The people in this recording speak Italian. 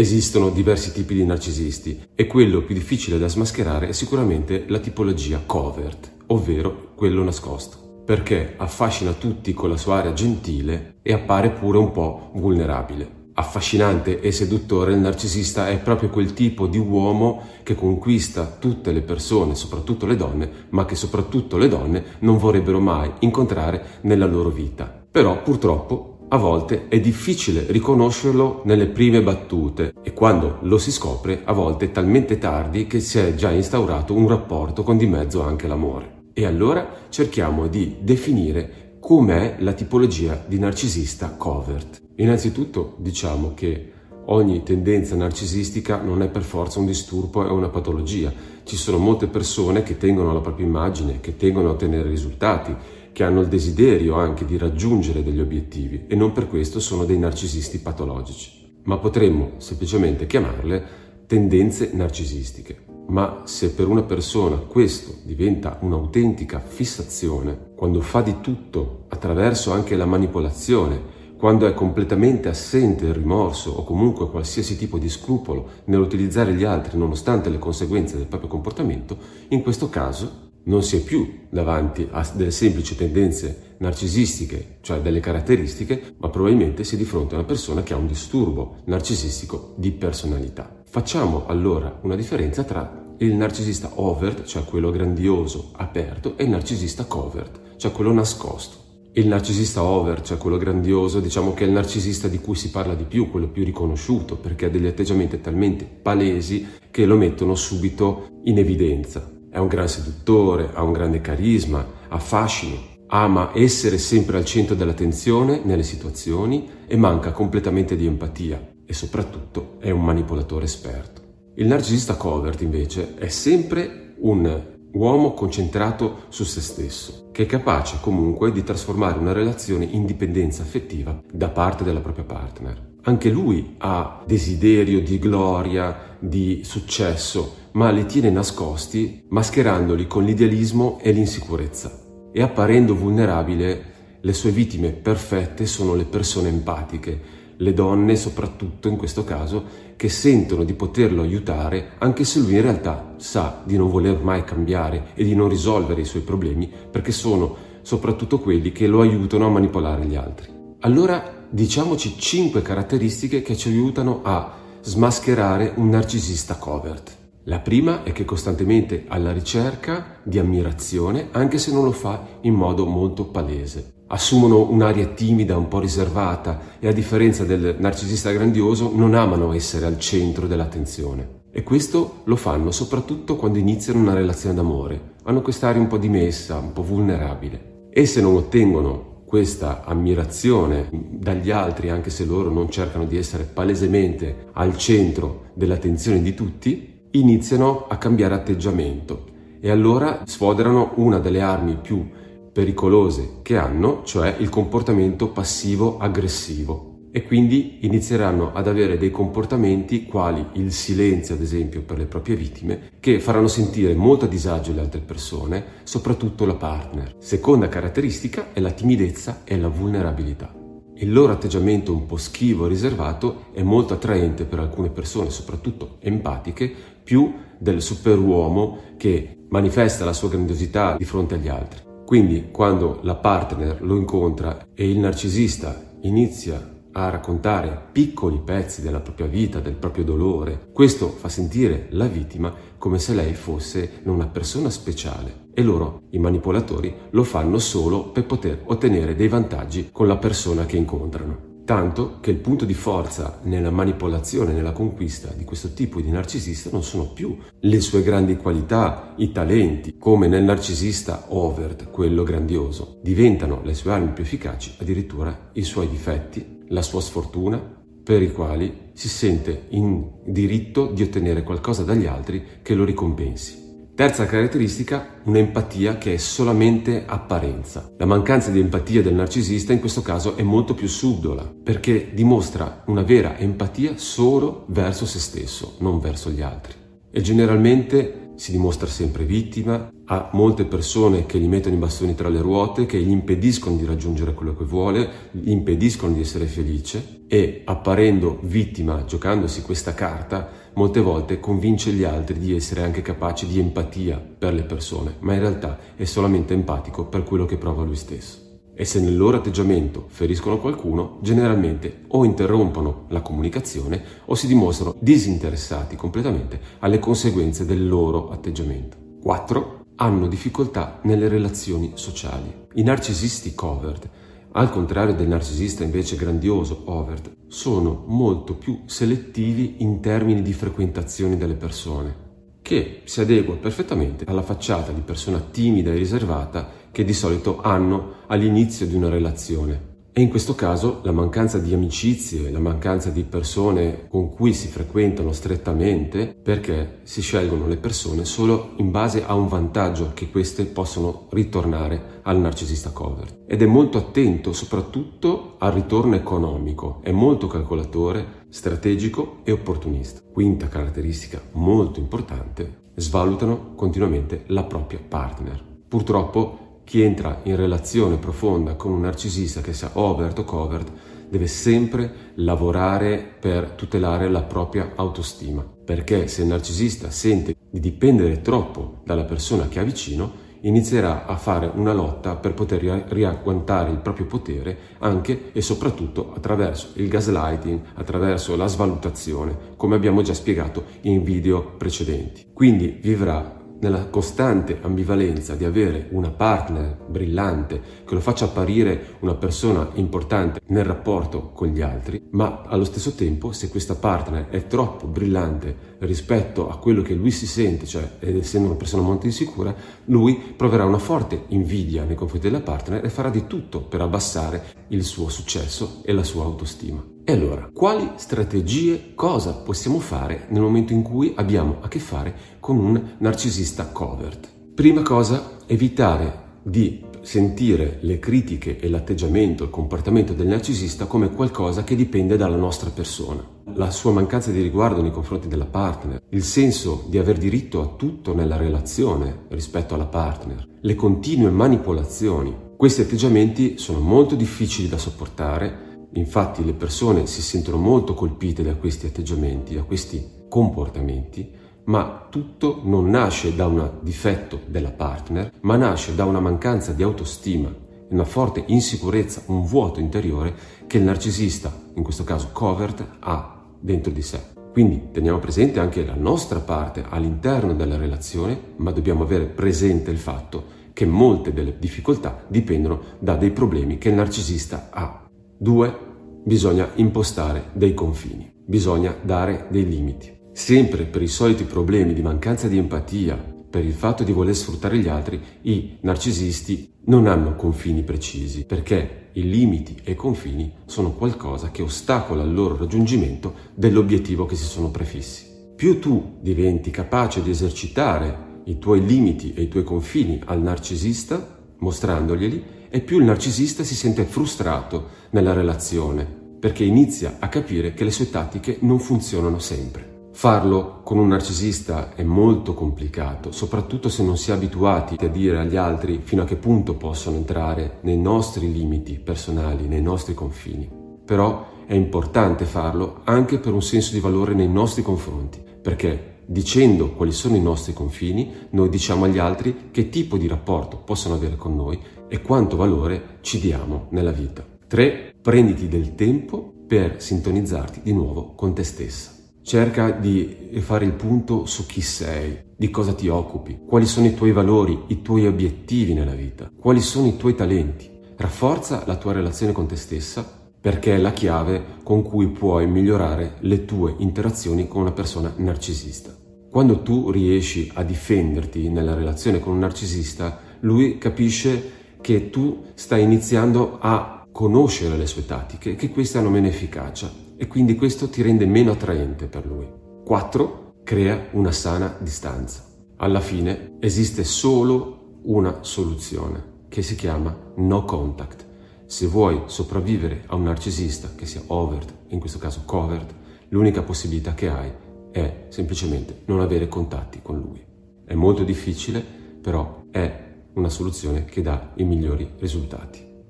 Esistono diversi tipi di narcisisti e quello più difficile da smascherare è sicuramente la tipologia covert, ovvero quello nascosto, perché affascina tutti con la sua aria gentile e appare pure un po' vulnerabile. Affascinante e seduttore il narcisista è proprio quel tipo di uomo che conquista tutte le persone, soprattutto le donne, ma che soprattutto le donne non vorrebbero mai incontrare nella loro vita. Però purtroppo a volte è difficile riconoscerlo nelle prime battute e quando lo si scopre a volte è talmente tardi che si è già instaurato un rapporto con di mezzo anche l'amore. E allora cerchiamo di definire com'è la tipologia di narcisista covert. Innanzitutto diciamo che ogni tendenza narcisistica non è per forza un disturbo, è una patologia. Ci sono molte persone che tengono alla propria immagine, che tengono a ottenere risultati, che hanno il desiderio anche di raggiungere degli obiettivi e non per questo sono dei narcisisti patologici, ma potremmo semplicemente chiamarle tendenze narcisistiche. Ma se per una persona questo diventa un'autentica fissazione, quando fa di tutto attraverso anche la manipolazione, quando è completamente assente il rimorso o comunque qualsiasi tipo di scrupolo nell'utilizzare gli altri nonostante le conseguenze del proprio comportamento, in questo caso non si è più davanti a delle semplici tendenze narcisistiche, cioè delle caratteristiche, ma probabilmente si è di fronte a una persona che ha un disturbo narcisistico di personalità. Facciamo allora una differenza tra il narcisista overt, cioè quello grandioso, aperto, e il narcisista covert, cioè quello nascosto. Il narcisista over, cioè quello grandioso, diciamo che è il narcisista di cui si parla di più, quello più riconosciuto, perché ha degli atteggiamenti talmente palesi che lo mettono subito in evidenza. È un gran seduttore, ha un grande carisma, affascino, ama essere sempre al centro dell'attenzione nelle situazioni e manca completamente di empatia e soprattutto è un manipolatore esperto. Il narcisista covert invece è sempre un uomo concentrato su se stesso, che è capace comunque di trasformare una relazione in dipendenza affettiva da parte della propria partner. Anche lui ha desiderio di gloria, di successo, ma li tiene nascosti, mascherandoli con l'idealismo e l'insicurezza. E apparendo vulnerabile, le sue vittime perfette sono le persone empatiche, le donne soprattutto in questo caso, che sentono di poterlo aiutare anche se lui in realtà sa di non voler mai cambiare e di non risolvere i suoi problemi perché sono soprattutto quelli che lo aiutano a manipolare gli altri. Allora diciamoci cinque caratteristiche che ci aiutano a smascherare un narcisista covert. La prima è che costantemente alla ricerca di ammirazione, anche se non lo fa in modo molto palese. Assumono un'aria timida, un po' riservata e a differenza del narcisista grandioso non amano essere al centro dell'attenzione. E questo lo fanno soprattutto quando iniziano una relazione d'amore. Hanno quest'aria un po' dimessa, un po' vulnerabile. E se non ottengono questa ammirazione dagli altri, anche se loro non cercano di essere palesemente al centro dell'attenzione di tutti, iniziano a cambiare atteggiamento e allora sfoderano una delle armi più pericolose che hanno, cioè il comportamento passivo-aggressivo e quindi inizieranno ad avere dei comportamenti quali il silenzio, ad esempio, per le proprie vittime, che faranno sentire molto a disagio le altre persone, soprattutto la partner. Seconda caratteristica è la timidezza e la vulnerabilità. Il loro atteggiamento un po' schivo e riservato è molto attraente per alcune persone, soprattutto empatiche, più del superuomo che manifesta la sua grandiosità di fronte agli altri. Quindi quando la partner lo incontra e il narcisista inizia a raccontare piccoli pezzi della propria vita, del proprio dolore, questo fa sentire la vittima come se lei fosse una persona speciale e loro, i manipolatori, lo fanno solo per poter ottenere dei vantaggi con la persona che incontrano. Tanto che il punto di forza nella manipolazione, nella conquista di questo tipo di narcisista non sono più le sue grandi qualità, i talenti, come nel narcisista overt, quello grandioso. Diventano le sue armi più efficaci addirittura i suoi difetti, la sua sfortuna, per i quali si sente in diritto di ottenere qualcosa dagli altri che lo ricompensi. Terza caratteristica, un'empatia che è solamente apparenza. La mancanza di empatia del narcisista in questo caso è molto più subdola, perché dimostra una vera empatia solo verso se stesso, non verso gli altri. E generalmente si dimostra sempre vittima, ha molte persone che gli mettono i bastoni tra le ruote, che gli impediscono di raggiungere quello che vuole, gli impediscono di essere felice e apparendo vittima, giocandosi questa carta, molte volte convince gli altri di essere anche capaci di empatia per le persone, ma in realtà è solamente empatico per quello che prova lui stesso e se nel loro atteggiamento feriscono qualcuno, generalmente o interrompono la comunicazione o si dimostrano disinteressati completamente alle conseguenze del loro atteggiamento. 4. Hanno difficoltà nelle relazioni sociali. I narcisisti covert, al contrario del narcisista invece grandioso overt, sono molto più selettivi in termini di frequentazione delle persone che si adegua perfettamente alla facciata di persona timida e riservata che di solito hanno all'inizio di una relazione. E in questo caso la mancanza di amicizie, la mancanza di persone con cui si frequentano strettamente, perché si scelgono le persone solo in base a un vantaggio che queste possono ritornare al narcisista cover. Ed è molto attento soprattutto al ritorno economico, è molto calcolatore, strategico e opportunista. Quinta caratteristica molto importante, svalutano continuamente la propria partner. Purtroppo chi entra in relazione profonda con un narcisista, che sia overt o covert, deve sempre lavorare per tutelare la propria autostima, perché se il narcisista sente di dipendere troppo dalla persona che ha vicino, inizierà a fare una lotta per poter riagguantare il proprio potere anche e soprattutto attraverso il gaslighting, attraverso la svalutazione, come abbiamo già spiegato in video precedenti. Quindi vivrà nella costante ambivalenza di avere una partner brillante che lo faccia apparire una persona importante nel rapporto con gli altri, ma allo stesso tempo se questa partner è troppo brillante rispetto a quello che lui si sente, cioè essendo una persona molto insicura, lui proverà una forte invidia nei confronti della partner e farà di tutto per abbassare il suo successo e la sua autostima. E allora, quali strategie, cosa possiamo fare nel momento in cui abbiamo a che fare con un narcisista covert? Prima cosa, evitare di sentire le critiche e l'atteggiamento, il comportamento del narcisista come qualcosa che dipende dalla nostra persona. La sua mancanza di riguardo nei confronti della partner, il senso di aver diritto a tutto nella relazione rispetto alla partner, le continue manipolazioni. Questi atteggiamenti sono molto difficili da sopportare Infatti le persone si sentono molto colpite da questi atteggiamenti, da questi comportamenti, ma tutto non nasce da un difetto della partner, ma nasce da una mancanza di autostima, una forte insicurezza, un vuoto interiore che il narcisista, in questo caso covert, ha dentro di sé. Quindi teniamo presente anche la nostra parte all'interno della relazione, ma dobbiamo avere presente il fatto che molte delle difficoltà dipendono da dei problemi che il narcisista ha. 2. Bisogna impostare dei confini, bisogna dare dei limiti. Sempre per i soliti problemi di mancanza di empatia, per il fatto di voler sfruttare gli altri, i narcisisti non hanno confini precisi, perché i limiti e i confini sono qualcosa che ostacola il loro raggiungimento dell'obiettivo che si sono prefissi. Più tu diventi capace di esercitare i tuoi limiti e i tuoi confini al narcisista, mostrandoglieli, e più il narcisista si sente frustrato nella relazione, perché inizia a capire che le sue tattiche non funzionano sempre. Farlo con un narcisista è molto complicato, soprattutto se non si è abituati a dire agli altri fino a che punto possono entrare nei nostri limiti personali, nei nostri confini. Però è importante farlo anche per un senso di valore nei nostri confronti, perché dicendo quali sono i nostri confini, noi diciamo agli altri che tipo di rapporto possono avere con noi e quanto valore ci diamo nella vita. 3. Prenditi del tempo per sintonizzarti di nuovo con te stessa. Cerca di fare il punto su chi sei, di cosa ti occupi, quali sono i tuoi valori, i tuoi obiettivi nella vita, quali sono i tuoi talenti. Rafforza la tua relazione con te stessa perché è la chiave con cui puoi migliorare le tue interazioni con una persona narcisista. Quando tu riesci a difenderti nella relazione con un narcisista, lui capisce che tu stai iniziando a conoscere le sue tattiche, che queste hanno meno efficacia e quindi questo ti rende meno attraente per lui. 4. Crea una sana distanza. Alla fine esiste solo una soluzione che si chiama no contact. Se vuoi sopravvivere a un narcisista che sia overt, in questo caso covert, l'unica possibilità che hai è semplicemente non avere contatti con lui. È molto difficile, però è una soluzione che dà i migliori risultati.